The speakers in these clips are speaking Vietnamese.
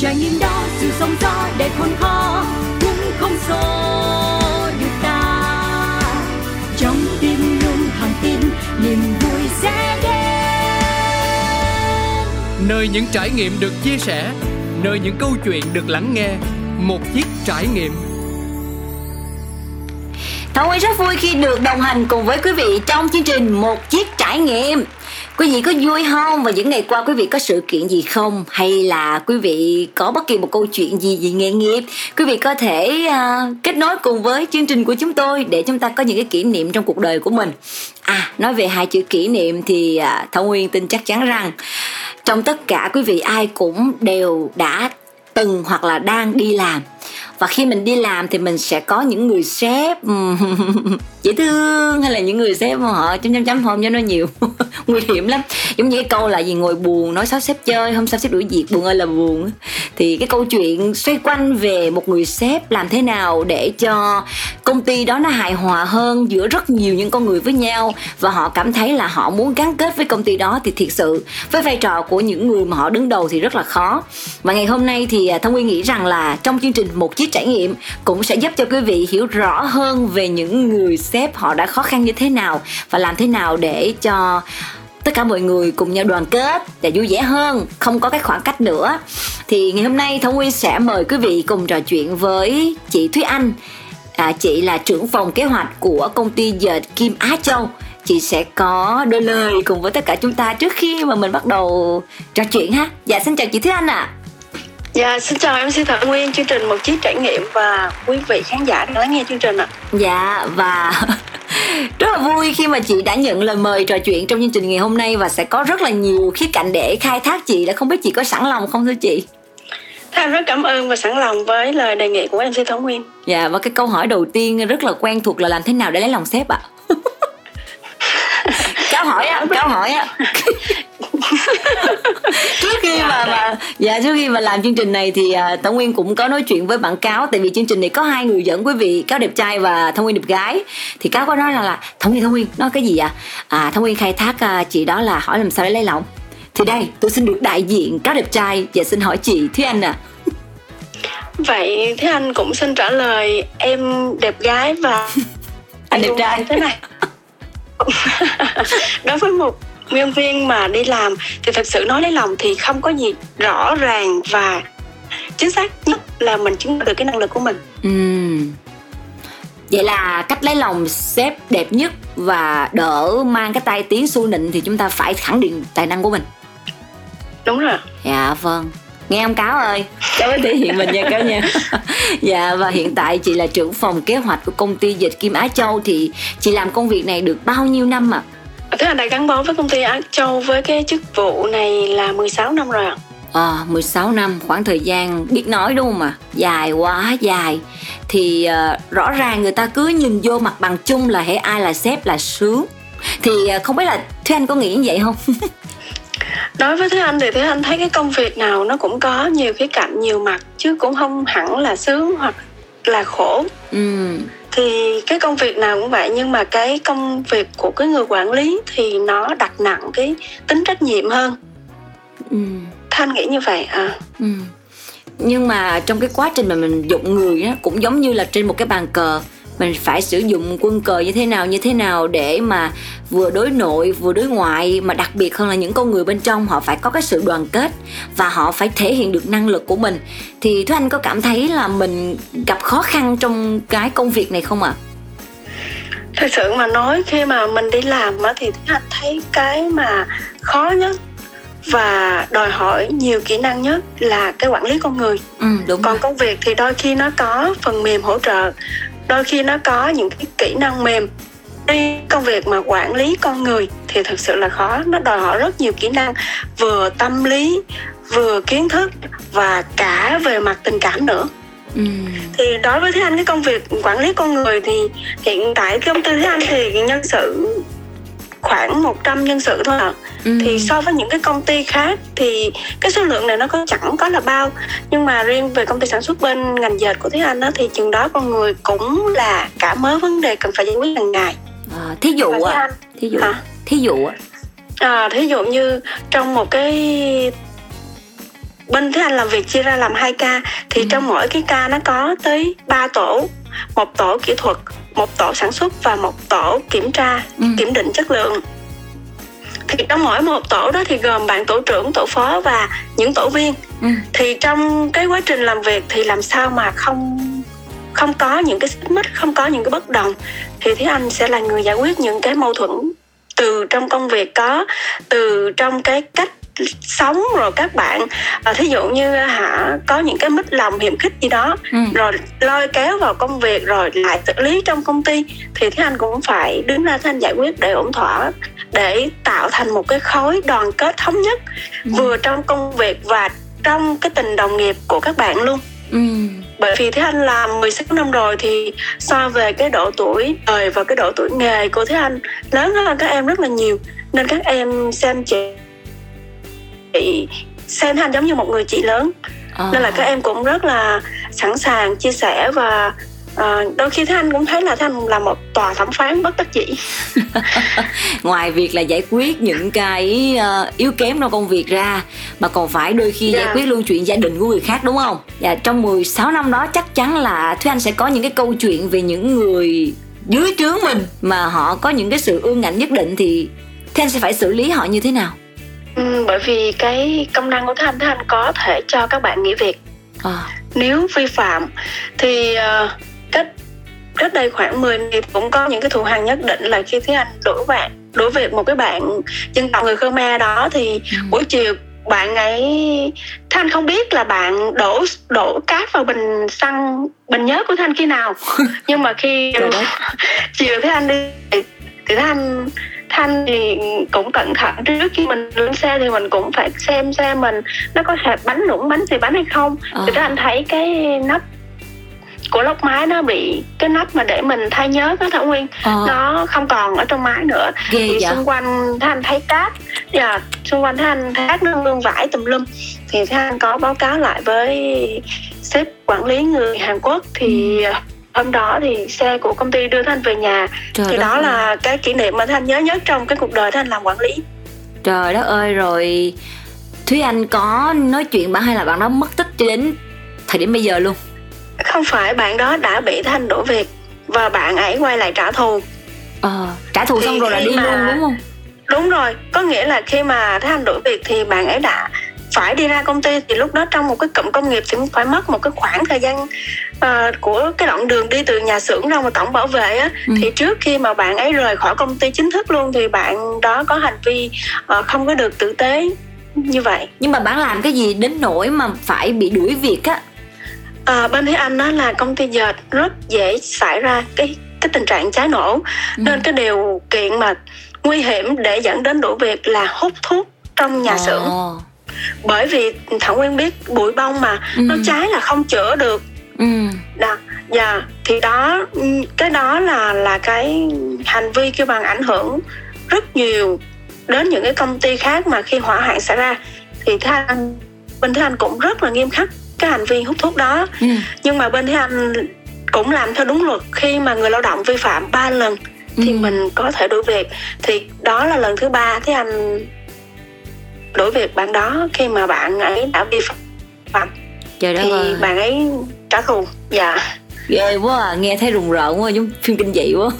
trải nghiệm đó sự sống gió đẹp hơn khó cũng không xô được ta. Trong tim luôn thẳng tin niềm vui sẽ đến. Nơi những trải nghiệm được chia sẻ nơi những câu chuyện được lắng nghe một chiếc trải nghiệm. Thảo Nguyên rất vui khi được đồng hành cùng với quý vị trong chương trình Một Chiếc Trải Nghiệm Quý vị có vui không? Và những ngày qua quý vị có sự kiện gì không? Hay là quý vị có bất kỳ một câu chuyện gì về nghề nghiệp? Quý vị có thể uh, kết nối cùng với chương trình của chúng tôi để chúng ta có những cái kỷ niệm trong cuộc đời của mình. À nói về hai chữ kỷ niệm thì uh, Thảo Nguyên tin chắc chắn rằng trong tất cả quý vị ai cũng đều đã từng hoặc là đang đi làm và khi mình đi làm thì mình sẽ có những người sếp. Dễ thương, hay là những người sếp mà họ chấm chấm chấm hôm cho nó nhiều. Nguy hiểm lắm. Giống như cái câu là gì, ngồi buồn, nói xấu sếp chơi hôm sau sếp đuổi việc, buồn ơi là buồn. Thì cái câu chuyện xoay quanh về một người sếp làm thế nào để cho công ty đó nó hài hòa hơn giữa rất nhiều những con người với nhau. Và họ cảm thấy là họ muốn gắn kết với công ty đó thì thiệt sự, với vai trò của những người mà họ đứng đầu thì rất là khó. Và ngày hôm nay thì à, thông nguyên nghĩ rằng là trong chương trình một chiếc trải nghiệm cũng sẽ giúp cho quý vị hiểu rõ hơn về những người sếp họ đã khó khăn như thế nào và làm thế nào để cho tất cả mọi người cùng nhau đoàn kết và vui vẻ hơn không có cái khoảng cách nữa. Thì ngày hôm nay thông nguyên sẽ mời quý vị cùng trò chuyện với chị thúy anh. À, chị là trưởng phòng kế hoạch của công ty dệt kim á châu. Chị sẽ có đôi lời cùng với tất cả chúng ta trước khi mà mình bắt đầu trò chuyện ha. Dạ xin chào chị thúy anh ạ. à. Dạ, xin chào MC Thảo Nguyên, chương trình Một Chiếc Trải Nghiệm và quý vị khán giả đang lắng nghe chương trình ạ. Dạ, và rất là vui khi mà chị đã nhận lời mời trò chuyện trong chương trình ngày hôm nay và sẽ có rất là nhiều khía cạnh để khai thác chị là không biết chị có sẵn lòng không thưa chị? Thanh rất cảm ơn và sẵn lòng với lời đề nghị của MC Thảo Nguyên. Dạ, và cái câu hỏi đầu tiên rất là quen thuộc là làm thế nào để lấy lòng sếp ạ? À? cáo hỏi á cáo hỏi á trước khi mà mà dạ trước khi mà làm chương trình này thì uh, Thông Nguyên cũng có nói chuyện với bạn cáo tại vì chương trình này có hai người dẫn quý vị cáo đẹp trai và Thông Nguyên đẹp gái. Thì cáo có nói là là Thông Nguyên Thông Nguyên nói cái gì ạ à? à Thông Nguyên khai thác uh, chị đó là hỏi làm sao để lấy lòng. Thì đây tôi xin được đại diện cáo đẹp trai và xin hỏi chị Thúy Anh à vậy thế anh cũng xin trả lời em đẹp gái và anh đẹp trai. thế này. Đối với một nhân viên mà đi làm thì thật sự nói lấy lòng thì không có gì rõ ràng và chính xác nhất là mình chứng minh được cái năng lực của mình. Ừ. Vậy là cách lấy lòng sếp đẹp nhất và đỡ mang cái tay tiếng su nịnh thì chúng ta phải khẳng định tài năng của mình. Đúng rồi. Dạ vâng. Nghe ông cáo ơi. Cháu thể hiện mình nha cáo nha. Dạ và hiện tại chị là trưởng phòng kế hoạch của công ty dịch kim á châu thì chị làm công việc này được bao nhiêu năm ạ? à? Thế là đã gắn bó với công ty á châu với cái chức vụ này là 16 năm rồi ạ À, 16 năm khoảng thời gian biết nói đúng không ạ? À? Dài quá dài Thì uh, rõ ràng người ta cứ nhìn vô mặt bằng chung là hễ ai là sếp là sướng Thì uh, không biết là Thúy Anh có nghĩ như vậy không? đối với thế anh thì thế anh thấy cái công việc nào nó cũng có nhiều khía cạnh nhiều mặt chứ cũng không hẳn là sướng hoặc là khổ ừ. Thì cái công việc nào cũng vậy nhưng mà cái công việc của cái người quản lý thì nó đặt nặng cái tính trách nhiệm hơn ừ. thanh nghĩ như vậy à ừ. nhưng mà trong cái quá trình mà mình dụng người á cũng giống như là trên một cái bàn cờ mình phải sử dụng quân cờ như thế nào như thế nào để mà vừa đối nội vừa đối ngoại mà đặc biệt hơn là những con người bên trong họ phải có cái sự đoàn kết và họ phải thể hiện được năng lực của mình thì thúy anh có cảm thấy là mình gặp khó khăn trong cái công việc này không ạ à? thật sự mà nói khi mà mình đi làm á thì anh thấy cái mà khó nhất và đòi hỏi nhiều kỹ năng nhất là cái quản lý con người ừ, đúng còn rồi. công việc thì đôi khi nó có phần mềm hỗ trợ đôi khi nó có những cái kỹ năng mềm đi công việc mà quản lý con người thì thực sự là khó nó đòi hỏi rất nhiều kỹ năng vừa tâm lý vừa kiến thức và cả về mặt tình cảm nữa Ừ. thì đối với thế anh cái công việc quản lý con người thì hiện tại công ty thế anh thì nhân sự khoảng 100 nhân sự thôi ạ à. ừ. thì so với những cái công ty khác thì cái số lượng này nó có chẳng có là bao nhưng mà riêng về công ty sản xuất bên ngành dệt của Thế Anh á, thì chừng đó con người cũng là cả mớ vấn đề cần phải giải quyết hàng ngày à, thí dụ à, thí dụ Hả? thí dụ ạ à, thí dụ như trong một cái bên thế anh làm việc chia ra làm hai ca thì ừ. trong mỗi cái ca nó có tới 3 tổ một tổ kỹ thuật một tổ sản xuất và một tổ kiểm tra ừ. kiểm định chất lượng thì trong mỗi một tổ đó thì gồm bạn tổ trưởng tổ phó và những tổ viên ừ. thì trong cái quá trình làm việc thì làm sao mà không không có những cái xích mích không có những cái bất đồng thì thế anh sẽ là người giải quyết những cái mâu thuẫn từ trong công việc có từ trong cái cách sống rồi các bạn à, thí dụ như hả có những cái mít lòng hiểm khích gì đó ừ. rồi lôi kéo vào công việc rồi lại xử lý trong công ty thì thế anh cũng phải đứng ra thanh giải quyết để ổn thỏa để tạo thành một cái khối đoàn kết thống nhất ừ. vừa trong công việc và trong cái tình đồng nghiệp của các bạn luôn ừ bởi vì thế anh làm 16 năm rồi thì so về cái độ tuổi đời và cái độ tuổi nghề của thế anh lớn hơn các em rất là nhiều nên các em xem chị chị xem anh giống như một người chị lớn à. nên là các em cũng rất là sẵn sàng chia sẻ và à, đôi khi thế anh cũng thấy là thế anh là một tòa thẩm phán bất đắc dĩ ngoài việc là giải quyết những cái uh, yếu kém trong công việc ra mà còn phải đôi khi yeah. giải dạ. quyết luôn chuyện gia đình của người khác đúng không và trong 16 năm đó chắc chắn là Thúy Anh sẽ có những cái câu chuyện về những người dưới trướng mình mà họ có những cái sự ương ngạnh nhất định thì Thúy Anh sẽ phải xử lý họ như thế nào Ừ, bởi vì cái công năng của Thế Anh, Thế Anh có thể cho các bạn nghỉ việc. À. Nếu vi phạm thì uh, cách cách đây khoảng 10 ngày cũng có những cái thù hằn nhất định là khi Thế Anh đuổi bạn đuổi việc một cái bạn dân tộc người Khmer đó thì ừ. buổi chiều bạn ấy thanh không biết là bạn đổ đổ cát vào bình xăng bình nhớ của thanh khi nào nhưng mà khi chiều thế anh đi thì thanh thanh thì cũng cẩn thận trước khi mình lên xe thì mình cũng phải xem xe mình nó có hẹp bánh lủng bánh gì bánh hay không à. thì anh thấy cái nắp của lốc máy nó bị cái nắp mà để mình thay nhớ đó thảo nguyên à. nó không còn ở trong máy nữa Ghê thì vậy? xung quanh thấy anh thấy cát dạ, xung quanh thấy anh thấy cát nó lương vải tùm lum thì thấy anh có báo cáo lại với sếp quản lý người Hàn Quốc thì ừ hôm đó thì xe của công ty đưa thanh về nhà. Trời thì đó ơi. là cái kỷ niệm mà thanh nhớ nhất trong cái cuộc đời thanh làm quản lý. Trời đất ơi rồi thúy anh có nói chuyện bạn hay là bạn đó mất tích cho đến thời điểm bây giờ luôn? Không phải bạn đó đã bị thanh đổ việc và bạn ấy quay lại trả thù. Ờ trả thù thì xong rồi là đi mà... luôn đúng không? Đúng rồi có nghĩa là khi mà thanh đổi việc thì bạn ấy đã phải đi ra công ty thì lúc đó trong một cái cụm công nghiệp thì cũng phải mất một cái khoảng thời gian uh, của cái đoạn đường đi từ nhà xưởng ra ngoài cổng bảo vệ á. Ừ. thì trước khi mà bạn ấy rời khỏi công ty chính thức luôn thì bạn đó có hành vi uh, không có được tử tế như vậy. Nhưng mà bạn làm cái gì đến nỗi mà phải bị đuổi việc á? À, bên thế anh đó là công ty dệt rất dễ xảy ra cái cái tình trạng cháy nổ. Ừ. nên cái điều kiện mà nguy hiểm để dẫn đến đuổi việc là hút thuốc trong nhà xưởng bởi vì thảo nguyên biết bụi bông mà ừ. nó cháy là không chữa được ừ. đó dạ thì đó cái đó là là cái hành vi kêu bằng ảnh hưởng rất nhiều đến những cái công ty khác mà khi hỏa hoạn xảy ra thì thế anh bên thế anh cũng rất là nghiêm khắc cái hành vi hút thuốc đó ừ. nhưng mà bên thế anh cũng làm theo đúng luật khi mà người lao động vi phạm ba lần thì ừ. mình có thể đuổi việc thì đó là lần thứ ba thế anh đuổi việc bạn đó khi mà bạn ấy đã vi phạm Trời thì ơi. bạn ấy trả thù dạ ghê quá à nghe thấy rùng rợn quá giống phim kinh dị quá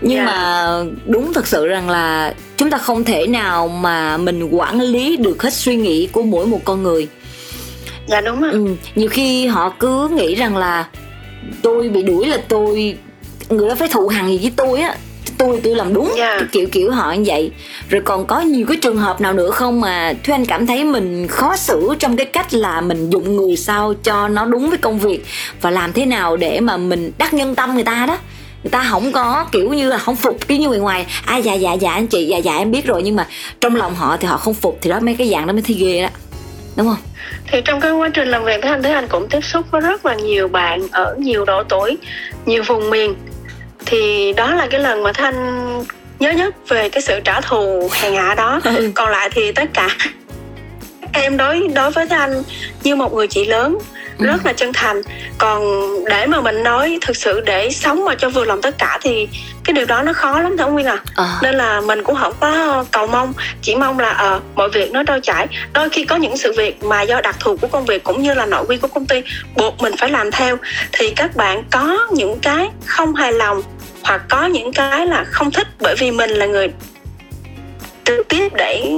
nhưng yeah. Dạ. mà đúng thật sự rằng là chúng ta không thể nào mà mình quản lý được hết suy nghĩ của mỗi một con người dạ đúng rồi ừ, nhiều khi họ cứ nghĩ rằng là tôi bị đuổi là tôi người đó phải thụ hằn gì với tôi á tôi tôi làm đúng yeah. Dạ. kiểu kiểu họ như vậy. Rồi còn có nhiều cái trường hợp nào nữa không mà thúy anh cảm thấy mình khó xử trong cái cách là mình dụng người sao cho nó đúng với công việc? Và làm thế nào để mà mình đắc nhân tâm người ta đó? Người ta không có kiểu như là không phục kiểu như người ngoài. À dạ dạ dạ anh chị dạ dạ em biết rồi. Nhưng mà trong lòng họ thì họ không phục thì đó mấy cái dạng đó mới thấy ghê đó. Đúng không? Thì trong cái quá trình làm việc với anh thấy anh cũng tiếp xúc với rất là nhiều bạn ở nhiều độ tuổi nhiều vùng miền thì đó là cái lần mà thanh nhớ nhất về cái sự trả thù hèn hạ đó ừ. còn lại thì tất cả em đối đối với thanh như một người chị lớn ừ. rất là chân thành còn để mà mình nói thực sự để sống mà cho vừa lòng tất cả thì cái điều đó nó khó lắm thưa Nguyên à. à nên là mình cũng không có cầu mong chỉ mong là uh, mọi việc nó trôi chảy đôi khi có những sự việc mà do đặc thù của công việc cũng như là nội quy của công ty buộc mình phải làm theo thì các bạn có những cái không hài lòng hoặc có những cái là không thích bởi vì mình là người trực tiếp để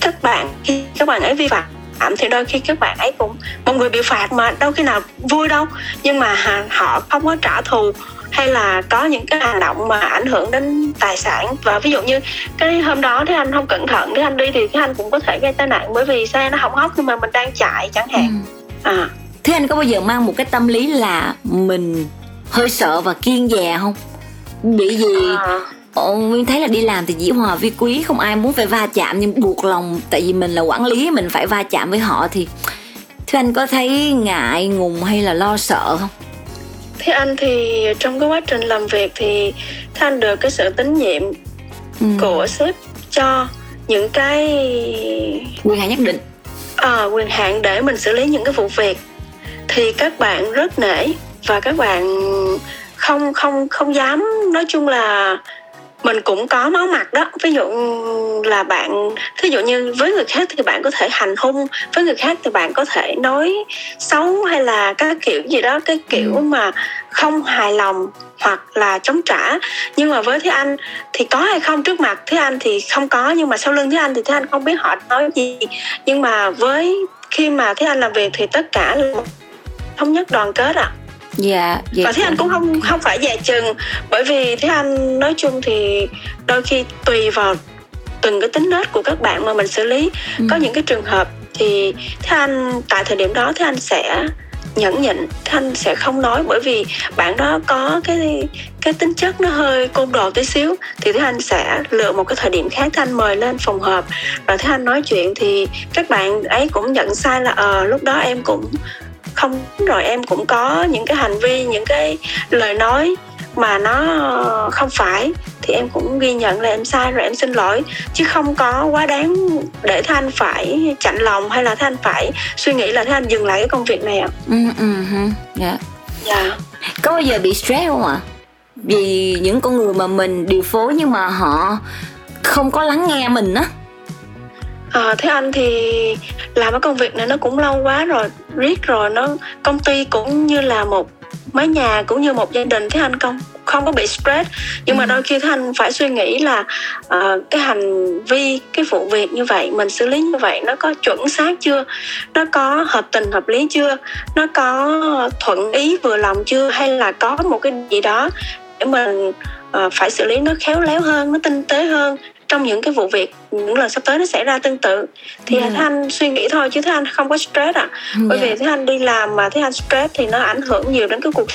các bạn khi các bạn ấy vi phạm thì đôi khi các bạn ấy cũng một người bị phạt mà đâu khi nào vui đâu. Nhưng mà họ không có trả thù hay là có những cái hành động mà ảnh hưởng đến tài sản. Và ví dụ như cái hôm đó thì anh không cẩn thận thì anh đi thì cái anh cũng có thể gây tai nạn bởi vì xe nó hỏng hóc nhưng mà mình đang chạy chẳng hạn. Ừ. à. Thế anh có bao giờ mang một cái tâm lý là mình hơi sợ và kiên dè không bị gì à Ồ, Nguyên thấy là đi làm thì dĩ hòa vi quý Không ai muốn phải va chạm Nhưng buộc lòng Tại vì mình là quản lý Mình phải va chạm với họ thì Thế anh có thấy ngại ngùng hay là lo sợ không? Thế anh thì trong cái quá trình làm việc thì Thế anh được cái sự tín nhiệm ừ. của sếp cho những cái quyền hạn nhất định à, quyền hạn để mình xử lý những cái vụ việc thì các bạn rất nể và các bạn không không không dám. Nói chung là mình cũng có máu mặt đó. Ví dụ là bạn ví dụ như với người khác thì bạn có thể hành hung với người khác thì bạn có thể nói xấu hay là các kiểu gì đó cái kiểu ừ. mà không hài lòng hoặc là chống trả. Nhưng mà với thế anh thì có hay không? Trước mặt thế anh thì không có nhưng mà sau lưng thế anh thì thế anh không biết họ nói gì. Nhưng mà với khi mà thế anh làm việc thì tất cả là thống nhất đoàn kết ạ. à dạ dạ và thế anh cũng không không phải dè chừng bởi vì thế anh nói chung thì đôi khi tùy vào từng cái tính nết của các bạn mà mình xử lý. Ừ. có những cái trường hợp thì thế anh tại thời điểm đó thế anh sẽ nhẫn nhịn thế anh sẽ không nói bởi vì bạn đó có cái cái tính chất nó hơi côn đồ tí xíu. Thì thế anh sẽ lựa một cái thời điểm khác thế anh mời lên phòng họp. Rồi thế anh nói chuyện thì các bạn ấy cũng nhận sai là ờ à, lúc đó em cũng không rồi em cũng có những cái hành vi những cái lời nói mà nó không phải. Thì em cũng ghi nhận là em sai rồi em xin lỗi. Chứ không có quá đáng để thanh phải chạnh lòng hay là thanh phải suy nghĩ là thanh dừng lại cái công việc này ạ. Ừ ừ. Dạ. Dạ. Có bao giờ bị stress không ạ? Vì những con người mà mình điều phối nhưng mà họ không có lắng nghe mình á à, thế anh thì làm cái công việc này nó cũng lâu quá rồi riết rồi nó công ty cũng như là một mái nhà cũng như một gia đình thế anh không không có bị stress. Nhưng mà ừ. đôi khi thế anh phải suy nghĩ là uh, cái hành vi cái vụ việc như vậy mình xử lý như vậy nó có chuẩn xác chưa? Nó có hợp tình hợp lý chưa? Nó có thuận ý vừa lòng chưa? Hay là có một cái gì đó để mình uh, phải xử lý nó khéo léo hơn nó tinh tế hơn trong những cái vụ việc những lần sắp tới nó xảy ra tương tự thì yeah. Dạ. thế anh suy nghĩ thôi chứ thế anh không có stress ạ à. bởi yeah. vì thế anh đi làm mà thế anh stress thì nó ảnh hưởng nhiều đến cái cuộc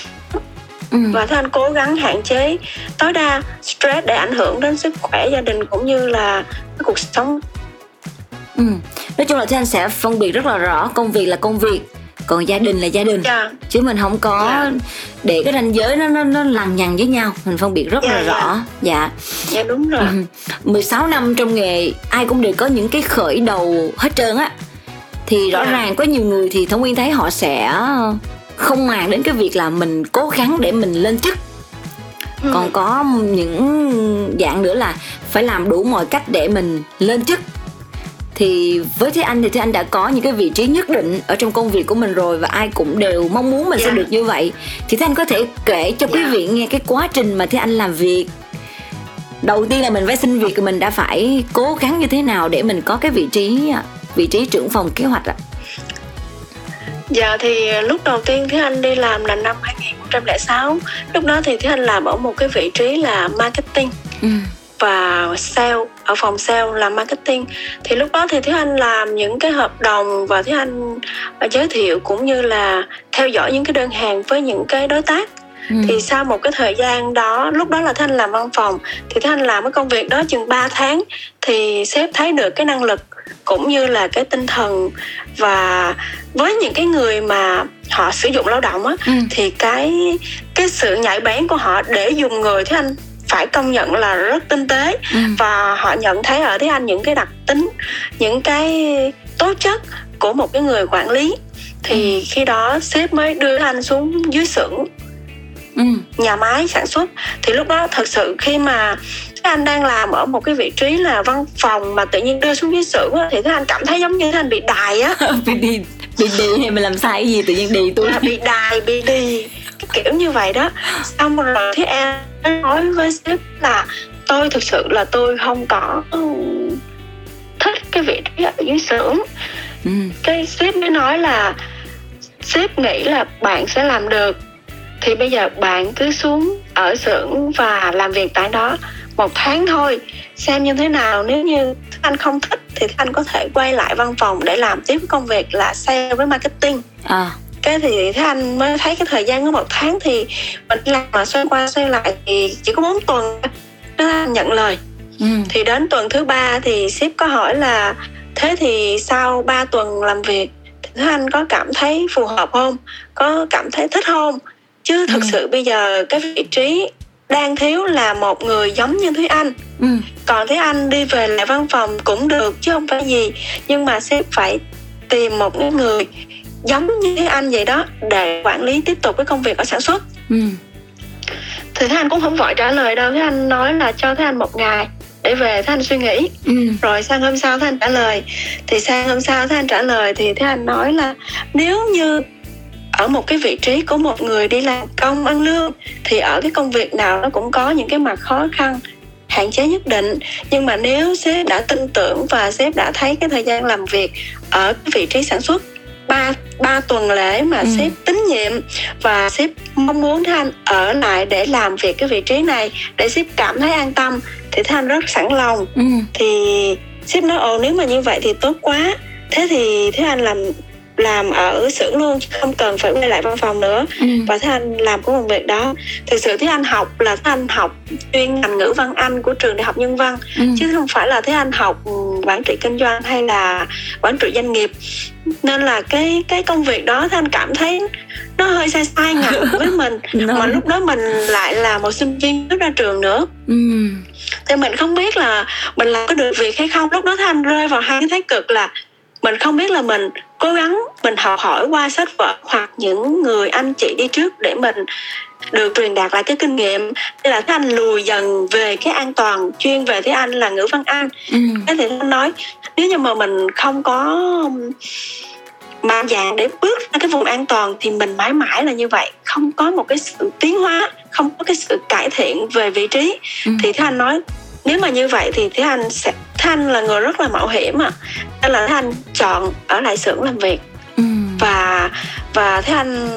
Ừ. và thế anh cố gắng hạn chế tối đa stress để ảnh hưởng đến sức khỏe gia đình cũng như là cái cuộc sống ừ. nói chung là thế anh sẽ phân biệt rất là rõ công việc là công việc còn gia đình là gia đình yeah. Dạ. chứ mình không có yeah. Dạ. để cái ranh giới nó nó nó lằng nhằng với nhau mình phân biệt rất yeah, là yeah. rõ dạ dạ đúng rồi ừ. 16 năm trong nghề ai cũng đều có những cái khởi đầu hết trơn á thì rõ yeah. ràng có nhiều người thì thông nguyên thấy họ sẽ không màng đến cái việc là mình cố gắng để mình lên chức ừ. còn có những dạng nữa là phải làm đủ mọi cách để mình lên chức thì với thế anh thì thế anh đã có những cái vị trí nhất định ở trong công việc của mình rồi và ai cũng đều mong muốn mình yeah. sẽ dạ. được như vậy thì thế anh có thể kể cho yeah. quý dạ. vị nghe cái quá trình mà thế anh làm việc đầu tiên là mình phải xin việc mình đã phải cố gắng như thế nào để mình có cái vị trí vị trí trưởng phòng kế hoạch ạ Dạ thì lúc đầu tiên Thế Anh đi làm là năm 2006 Lúc đó thì Thế Anh làm ở một cái vị trí là marketing ừ và sale ở phòng sale làm marketing thì lúc đó thì Thúy Anh làm những cái hợp đồng và Thúy Anh ờ, giới thiệu cũng như là theo dõi những cái đơn hàng với những cái đối tác Ừ. thì sau một cái thời gian đó lúc đó là thanh làm văn phòng thì thanh làm cái công việc đó chừng 3 tháng thì sếp thấy được cái năng lực cũng như là cái tinh thần và với những cái người mà họ sử dụng lao động á ừ. thì cái cái sự nhạy bén của họ để dùng người thì anh phải công nhận là rất tinh tế. Ừ. và họ nhận thấy ở thế anh những cái đặc tính những cái tố chất của một cái người quản lý thì khi đó sếp mới đưa anh xuống dưới xưởng ừ. nhà máy sản xuất. Thì lúc đó thật sự khi mà các anh đang làm ở một cái vị trí là văn phòng mà tự nhiên đưa xuống dưới xưởng thì các anh cảm thấy giống như các anh bị đài á. Bị đi bị đi hay mình làm sai cái gì tự nhiên đi tôi? Là bị đài bị đi cái kiểu như vậy đó. Xong rồi thế em nói với sếp là tôi thực sự là tôi không có thích cái vị trí ở dưới xưởng. Ừ. cái sếp mới nói là sếp nghĩ là bạn sẽ làm được. Thì bây giờ bạn cứ xuống ở xưởng và làm việc tại đó một tháng thôi xem như thế nào. Nếu như anh không thích thì anh có thể quay lại văn phòng để làm tiếp công việc là sale với marketing. À cái thì thế anh mới thấy cái thời gian có một tháng thì mình làm mà xoay qua xoay lại thì chỉ có 4 tuần anh nhận lời ừ. thì đến tuần thứ ba thì sếp có hỏi là thế thì sau 3 tuần làm việc thì thế anh có cảm thấy phù hợp không có cảm thấy thích không chứ thực ừ. sự bây giờ cái vị trí đang thiếu là một người giống như Thúy Anh ừ. còn Thúy Anh đi về lại văn phòng cũng được chứ không phải gì nhưng mà sếp phải tìm một người giống như Anh vậy đó để quản lý tiếp tục cái công việc ở sản xuất ừ. thì Thúy Anh cũng không vội trả lời đâu Thúy Anh nói là cho Thúy Anh một ngày để về Thúy Anh suy nghĩ ừ. rồi sang hôm sau Thúy Anh trả lời thì sang hôm sau Thúy Anh trả lời thì Thúy Anh nói là nếu như ở một cái vị trí của một người đi làm công ăn lương thì ở cái công việc nào nó cũng có những cái mặt khó khăn hạn chế nhất định nhưng mà nếu sếp đã tin tưởng và sếp đã thấy cái thời gian làm việc ở cái vị trí sản xuất ba ba tuần lễ mà ừ. sếp tín nhiệm và sếp mong muốn thanh ở lại để làm việc cái vị trí này để sếp cảm thấy an tâm thì thanh rất sẵn lòng ừ. thì sếp nói ồ nếu mà như vậy thì tốt quá thế thì thế anh làm làm ở xưởng luôn không cần phải quay lại văn phòng nữa. Ừ. và thế anh làm cái công việc đó. Thực sự thế anh học là thế anh học chuyên ngành ngữ văn anh của trường đại học nhân văn. Ừ. chứ không phải là thế anh học quản trị kinh doanh hay là quản trị doanh nghiệp. Nên là cái cái công việc đó thế anh cảm thấy nó hơi sai sai ngặt với mình. Mà lúc đó mình lại là một sinh viên mới ra trường nữa. Ừ. thì mình không biết là mình làm có được việc hay không. Lúc đó thế anh rơi vào hai cái thái cực là mình không biết là mình cố gắng mình học hỏi qua sách vở hoặc những người anh chị đi trước để mình được truyền đạt lại cái kinh nghiệm đây là thế anh lùi dần về cái an toàn chuyên về thế anh là ngữ văn anh ừ. thế thì anh nói nếu như mà mình không có mạnh dạng để bước ra cái vùng an toàn thì mình mãi mãi là như vậy không có một cái sự tiến hóa không có cái sự cải thiện về vị trí ừ. thì thế anh nói nếu mà như vậy thì thế anh sẽ thế anh là người rất là mạo hiểm à nên là thế anh chọn ở lại xưởng làm việc ừ. và và thế anh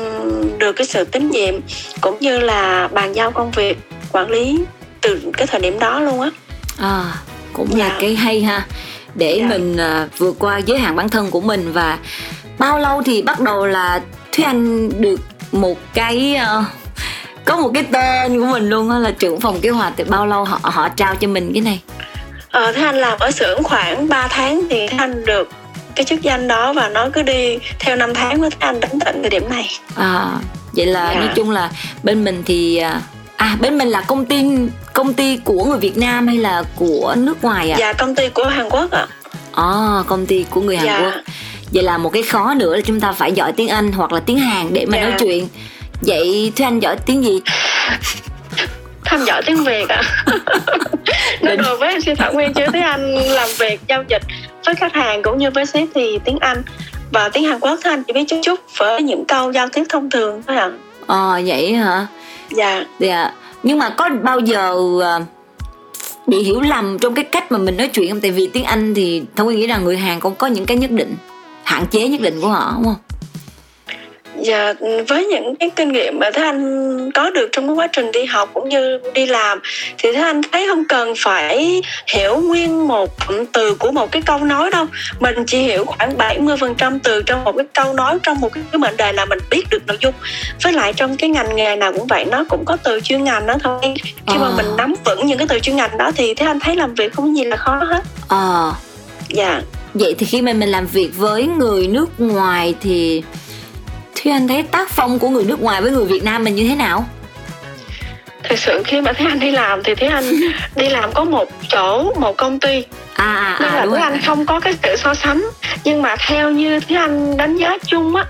được cái sự tín nhiệm cũng như là bàn giao công việc quản lý từ cái thời điểm đó luôn á à cũng dạ. là cái hay ha để dạ. mình uh, vượt qua giới hạn bản thân của mình và bao lâu thì bắt đầu là thúy anh được một cái uh, có một cái tên của mình luôn á là trưởng phòng kế hoạch thì bao lâu họ họ trao cho mình cái này ờ, thế anh làm ở xưởng khoảng 3 tháng thì anh được cái chức danh đó và nó cứ đi theo năm tháng với anh đến tận thời điểm này à vậy là yeah. Dạ. nói chung là bên mình thì à, à bên mình là công ty công ty của người Việt Nam hay là của nước ngoài à dạ công ty của Hàn Quốc ạ à. à công ty của người Hàn dạ. Quốc vậy là một cái khó nữa là chúng ta phải giỏi tiếng Anh hoặc là tiếng Hàn để mà dạ. nói chuyện vậy thưa anh giỏi tiếng gì Thanh giỏi tiếng Việt ạ à. Nói đùa với anh sư Thảo Nguyên chứ tiếng Anh làm việc giao dịch với khách hàng cũng như với sếp thì tiếng Anh và tiếng Hàn Quốc thì anh chỉ biết chút chút với những câu giao tiếp thông thường thôi ạ à. Ờ vậy hả? Dạ Dạ Nhưng mà có bao giờ à, bị hiểu lầm trong cái cách mà mình nói chuyện không? Tại vì tiếng Anh thì Thông Nguyên nghĩ rằng người Hàn cũng có những cái nhất định Hạn chế nhất định của họ đúng không? Dạ, với những cái kinh nghiệm mà Thế Anh có được trong cái quá trình đi học cũng như đi làm thì Thế Anh thấy không cần phải hiểu nguyên một từ của một cái câu nói đâu. Mình chỉ hiểu khoảng 70% từ trong một cái câu nói trong một cái, mệnh đề là mình biết được nội dung. Với lại trong cái ngành nghề nào cũng vậy, nó cũng có từ chuyên ngành đó thôi. Khi à. mà mình nắm vững những cái từ chuyên ngành đó thì Thế Anh thấy làm việc không gì là khó hết. À. Dạ. Vậy thì khi mà mình làm việc với người nước ngoài thì Thúy Anh thấy tác phong của người nước ngoài với người Việt Nam mình như thế nào? Thực sự khi mà Thúy Anh đi làm thì Thúy Anh đi làm có một chỗ, một công ty. À, à, à nên là Thúy Anh không có cái sự so sánh. Nhưng mà theo như Thúy Anh đánh giá chung á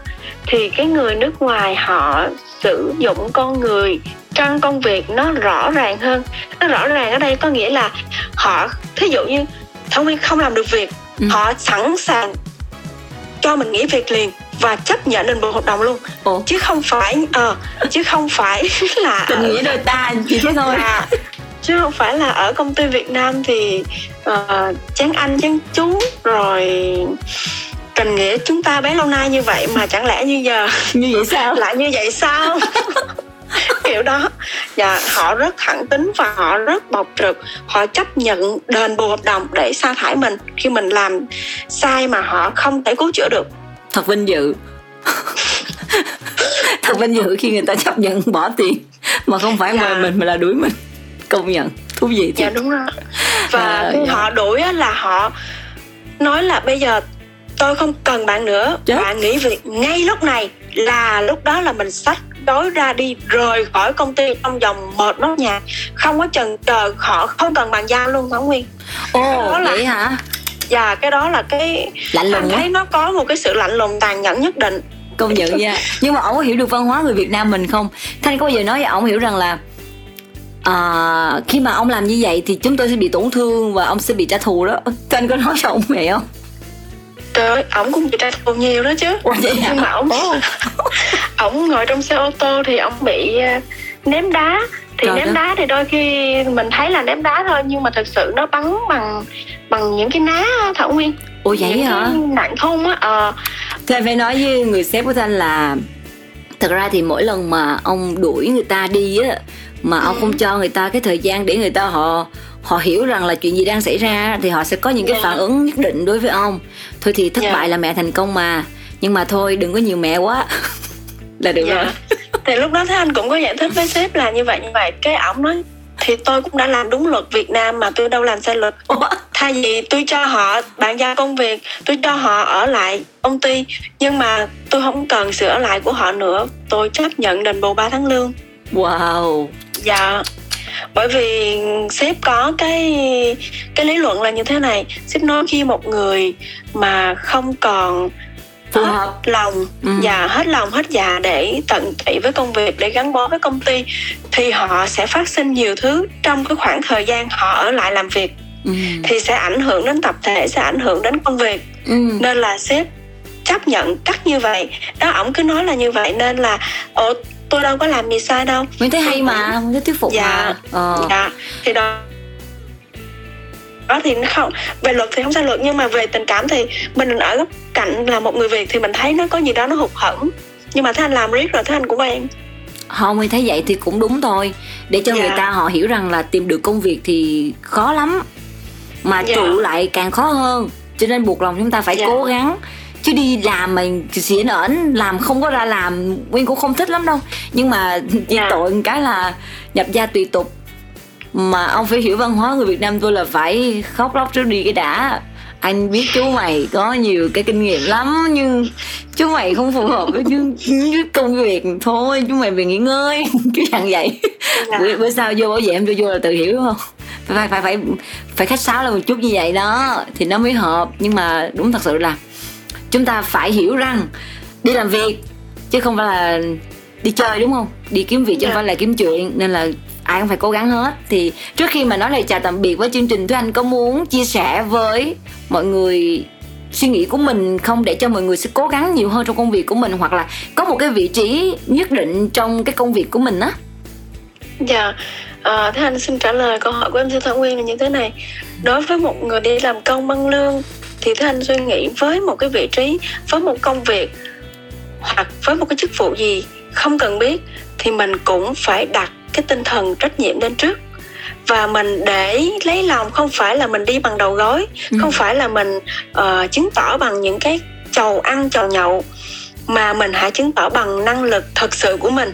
thì cái người nước ngoài họ sử dụng con người trong công việc nó rõ ràng hơn. Nó rõ ràng ở đây có nghĩa là họ thí dụ như thông viên không làm được việc ừ. họ sẵn sàng cho mình nghỉ việc liền và chấp nhận đền bù hợp đồng luôn. Ủa? chứ không phải ờ uh, chứ không phải là tình nghĩa đời ta chỉ thế thôi. À, chứ không phải là ở công ty Việt Nam thì uh, chán anh chán chú rồi tình nghĩa chúng ta bấy lâu nay như vậy mà chẳng lẽ như giờ như vậy sao? Lại như vậy sao? Kiểu đó. Và họ rất thẳng tính và họ rất bộc trực. Họ chấp nhận đền bù hợp đồng để sa thải mình. Khi mình làm sai mà họ không thể cứu chữa được thật vinh dự. Thật vinh dự khi người ta chấp nhận bỏ tiền. Mà không phải dạ. mời mình mà là đuổi mình. Công nhận. Thú vị thiệt. dạ đúng rồi. Và à, dạ. họ đuổi là họ nói là bây giờ tôi không cần bạn nữa. Chết. bạn nghỉ việc ngay lúc này là lúc đó là mình sách gói ra đi rời khỏi công ty trong vòng một nốt nhạc không có chần chờ họ không cần bàn giao luôn thảo nguyên. Ồ đó vậy hả dạ cái đó là cái lạnh lùng thấy nó có một cái sự lạnh lùng tàn nhẫn nhất định. Công nhận nha. Nhưng mà ông có hiểu được văn hóa người việt nam mình không? Thanh có bao giờ nói với ông hiểu rằng là à, khi mà ông làm như vậy thì chúng tôi sẽ bị tổn thương và ông sẽ bị trả thù đó. Thanh có nói cho ông vậy không? Trời ơi ổng cũng bị trả thù nhiều đó chứ. Ủa vậy nhưng mà ổng ổng ngồi trong xe ô tô thì ổng bị à, ném đá thì Trời ném đó. đá thì đôi khi mình thấy là ném đá thôi nhưng mà thực sự nó bắn bằng bằng những cái ná thảo nguyên ủa vậy những hả nặng thun á ờ thì phải nói với người sếp của thanh là thật ra thì mỗi lần mà ông đuổi người ta đi á mà ông ừ. không cho người ta cái thời gian để người ta họ họ hiểu rằng là chuyện gì đang xảy ra thì họ sẽ có những cái yeah. Dạ. phản ứng nhất định đối với ông thôi thì thất yeah. Dạ. bại là mẹ thành công mà nhưng mà thôi đừng có nhiều mẹ quá là được yeah. Dạ. rồi thì lúc đó thế anh cũng có giải thích với sếp là như vậy như vậy. Cái ổng nói thì tôi cũng đã làm đúng luật Việt Nam mà tôi đâu làm sai luật. Ủa? thay vì tôi cho họ bàn giao công việc tôi cho họ ở lại công ty nhưng mà tôi không cần sự ở lại của họ nữa. Tôi chấp nhận đền bù 3 tháng lương. Wow. Dạ. Bởi vì sếp có cái cái lý luận là như thế này. Sếp nói khi một người mà không còn phù hợp lòng. Ừ. và hết lòng hết dạ để tận tụy với công việc để gắn bó với công ty. Thì họ sẽ phát sinh nhiều thứ trong cái khoảng thời gian họ ở lại làm việc. Ừ. thì sẽ ảnh hưởng đến tập thể sẽ ảnh hưởng đến công việc. Ừ. nên là sếp chấp nhận cắt như vậy. Đó ổng cứ nói là như vậy nên là ồ tôi đâu có làm gì sai đâu. Mình thấy hay mà mình thấy thuyết phục dạ, mà. Ờ. dạ. Thì đó đó thì nó không về luật thì không sai luật nhưng mà về tình cảm thì mình ở góc cạnh là một người việt thì mình thấy nó có gì đó nó hụt hẫng nhưng mà thấy anh làm riết rồi thấy anh cũng quen không mình thấy vậy thì cũng đúng thôi để cho dạ. người ta họ hiểu rằng là tìm được công việc thì khó lắm mà dạ. trụ lại càng khó hơn cho nên buộc lòng chúng ta phải dạ. cố gắng chứ đi làm mà xỉn ẩn làm không có ra làm nguyên cũng không thích lắm đâu nhưng mà chỉ yeah. tội một cái là nhập gia tùy tục mà ông phải hiểu văn hóa người Việt Nam tôi là phải khóc lóc trước đi cái đã. Anh biết chú mày có nhiều cái kinh nghiệm lắm nhưng chú mày không phù hợp với, với công việc thôi. Chú mày về nghỉ ngơi cứ dạng vậy. Dạ. bữa, bữa sau vô bảo vệ em vô vô là tự hiểu không phải phải phải phải khách sáo là một chút như vậy đó thì nó mới hợp. Nhưng mà đúng thật sự là chúng ta phải hiểu rằng đi làm việc chứ không phải là đi chơi đúng không? Đi kiếm việc chứ không dạ. phải là kiếm chuyện nên là ai cũng phải cố gắng hết. Thì trước khi mà nói lời chào tạm biệt với chương trình thúy anh có muốn chia sẻ với mọi người suy nghĩ của mình không? Để cho mọi người sẽ cố gắng nhiều hơn trong công việc của mình hoặc là có một cái vị trí nhất định trong cái công việc của mình á. Dạ ờ, à, thế anh xin trả lời câu hỏi của em sư thảo nguyên là như thế này. Đối với một người đi làm công bằng lương thì thế anh suy nghĩ với một cái vị trí với một công việc hoặc với một cái chức vụ gì không cần biết thì mình cũng phải đặt cái tinh thần trách nhiệm lên trước và mình để lấy lòng không phải là mình đi bằng đầu gối ừ. không phải là mình uh, chứng tỏ bằng những cái chầu ăn chầu nhậu mà mình hãy chứng tỏ bằng năng lực thật sự của mình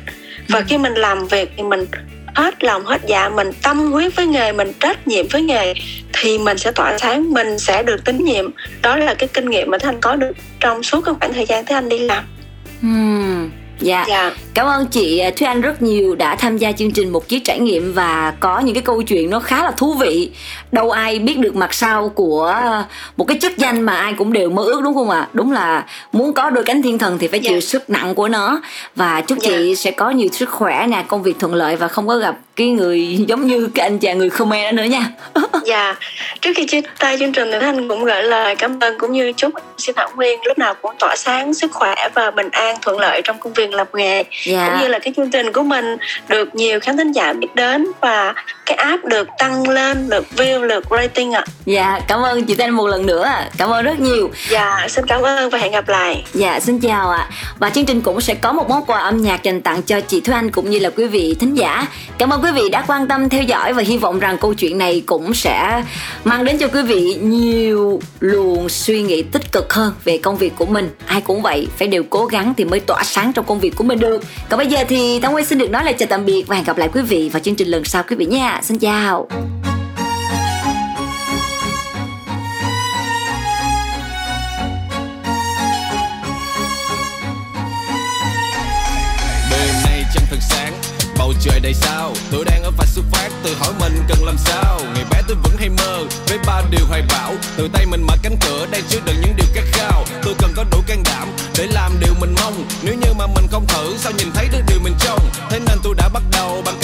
và ừ. khi mình làm việc thì mình hết lòng hết dạ mình tâm huyết với nghề mình trách nhiệm với nghề thì mình sẽ tỏa sáng mình sẽ được tín nhiệm đó là cái kinh nghiệm mà thanh có được trong suốt cái khoảng thời gian thế anh đi làm hmm. Dạ. dạ cảm ơn chị à, Thúy Anh rất nhiều đã tham gia chương trình một chiếc trải nghiệm và có những cái câu chuyện nó khá là thú vị đâu ai biết được mặt sau của một cái chức danh mà ai cũng đều mơ ước đúng không ạ à? đúng là muốn có đôi cánh thiên thần thì phải chịu yeah. Dạ. sức nặng của nó và chúc yeah. chị dạ. sẽ có nhiều sức khỏe nè công việc thuận lợi và không có gặp cái người giống như cái anh chàng người Khmer đó nữa nha dạ trước khi chia tay chương trình thì thanh cũng gửi lời cảm ơn cũng như chúc xin thảo nguyên lúc nào cũng tỏa sáng sức khỏe và bình an thuận lợi trong công việc làm nghề dạ. cũng như là cái chương trình của mình được nhiều khán thính giả biết đến và cái app được tăng lên được view được rating ạ. Dạ cảm ơn chị tên một lần nữa cảm ơn rất nhiều. Dạ xin cảm ơn và hẹn gặp lại. Dạ xin chào ạ. Và chương trình cũng sẽ có một món quà âm nhạc dành tặng cho chị Thúy Anh cũng như là quý vị thính giả. Cảm ơn quý vị đã quan tâm theo dõi và hy vọng rằng câu chuyện này cũng sẽ mang đến cho quý vị nhiều luồng suy nghĩ tích cực hơn về công việc của mình. Ai cũng vậy phải đều cố gắng thì mới tỏa sáng trong công việc của mình được. Còn bây giờ thì Thắng Quay xin được nói là chào tạm biệt và hẹn gặp lại quý vị vào chương trình lần sau quý vị nha xin chào. Bầu trời đầy sao. Tôi đang ở vạch xuất phát tự hỏi mình cần làm sao. Ngày bé tôi vẫn hay mơ, với ba điều hoài bão. Từ tay mình mở cánh cửa, đang chứa đựng những điều khát khao. Tôi cần có đủ can đảm để làm điều mình mong. Nếu như mà mình không thử, sao nhìn thấy được điều mình trông? Thế nên tôi đã bắt đầu bằng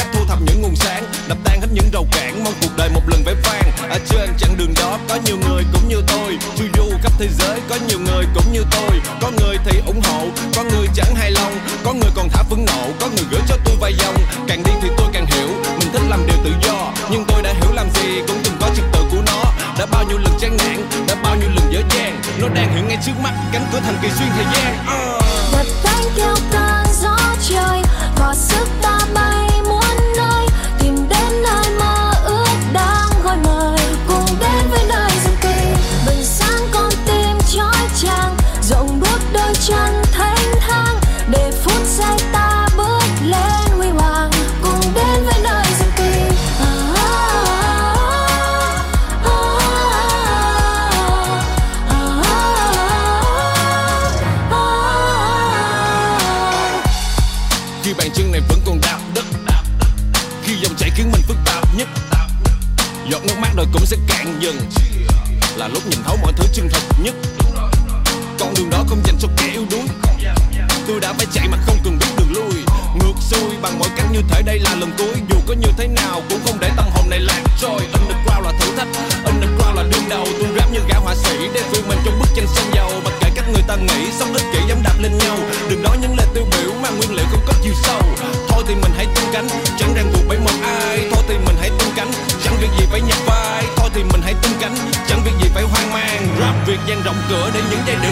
những rào cản, mong cuộc đời một lần vẻ vang. Ở trên chặng đường đó có nhiều người cũng như tôi. Chu du khắp thế giới có nhiều người cũng như tôi. Có người thì ủng hộ, có người chẳng hài lòng. Có người còn thả phẫn nộ, có người gửi cho tôi vài dòng. Càng đi thì tôi càng hiểu, mình thích làm điều tự do. Nhưng tôi đã hiểu làm gì cũng từng có trật tự của nó. Đã bao nhiêu lần chán nản, đã bao nhiêu lần dở dang. Nó đang hiện ngay trước mắt, cánh cửa thành kỳ xuyên thời gian. Uh. Là lúc nhìn thấu mọi thứ chân thật nhất. Con đường đó không dành cho kẻ yếu đuối. Tôi đã phải chạy mà không cần biết đường lui. Ngược xuôi bằng mọi cách như thể đây là lần cuối. Những giai điệu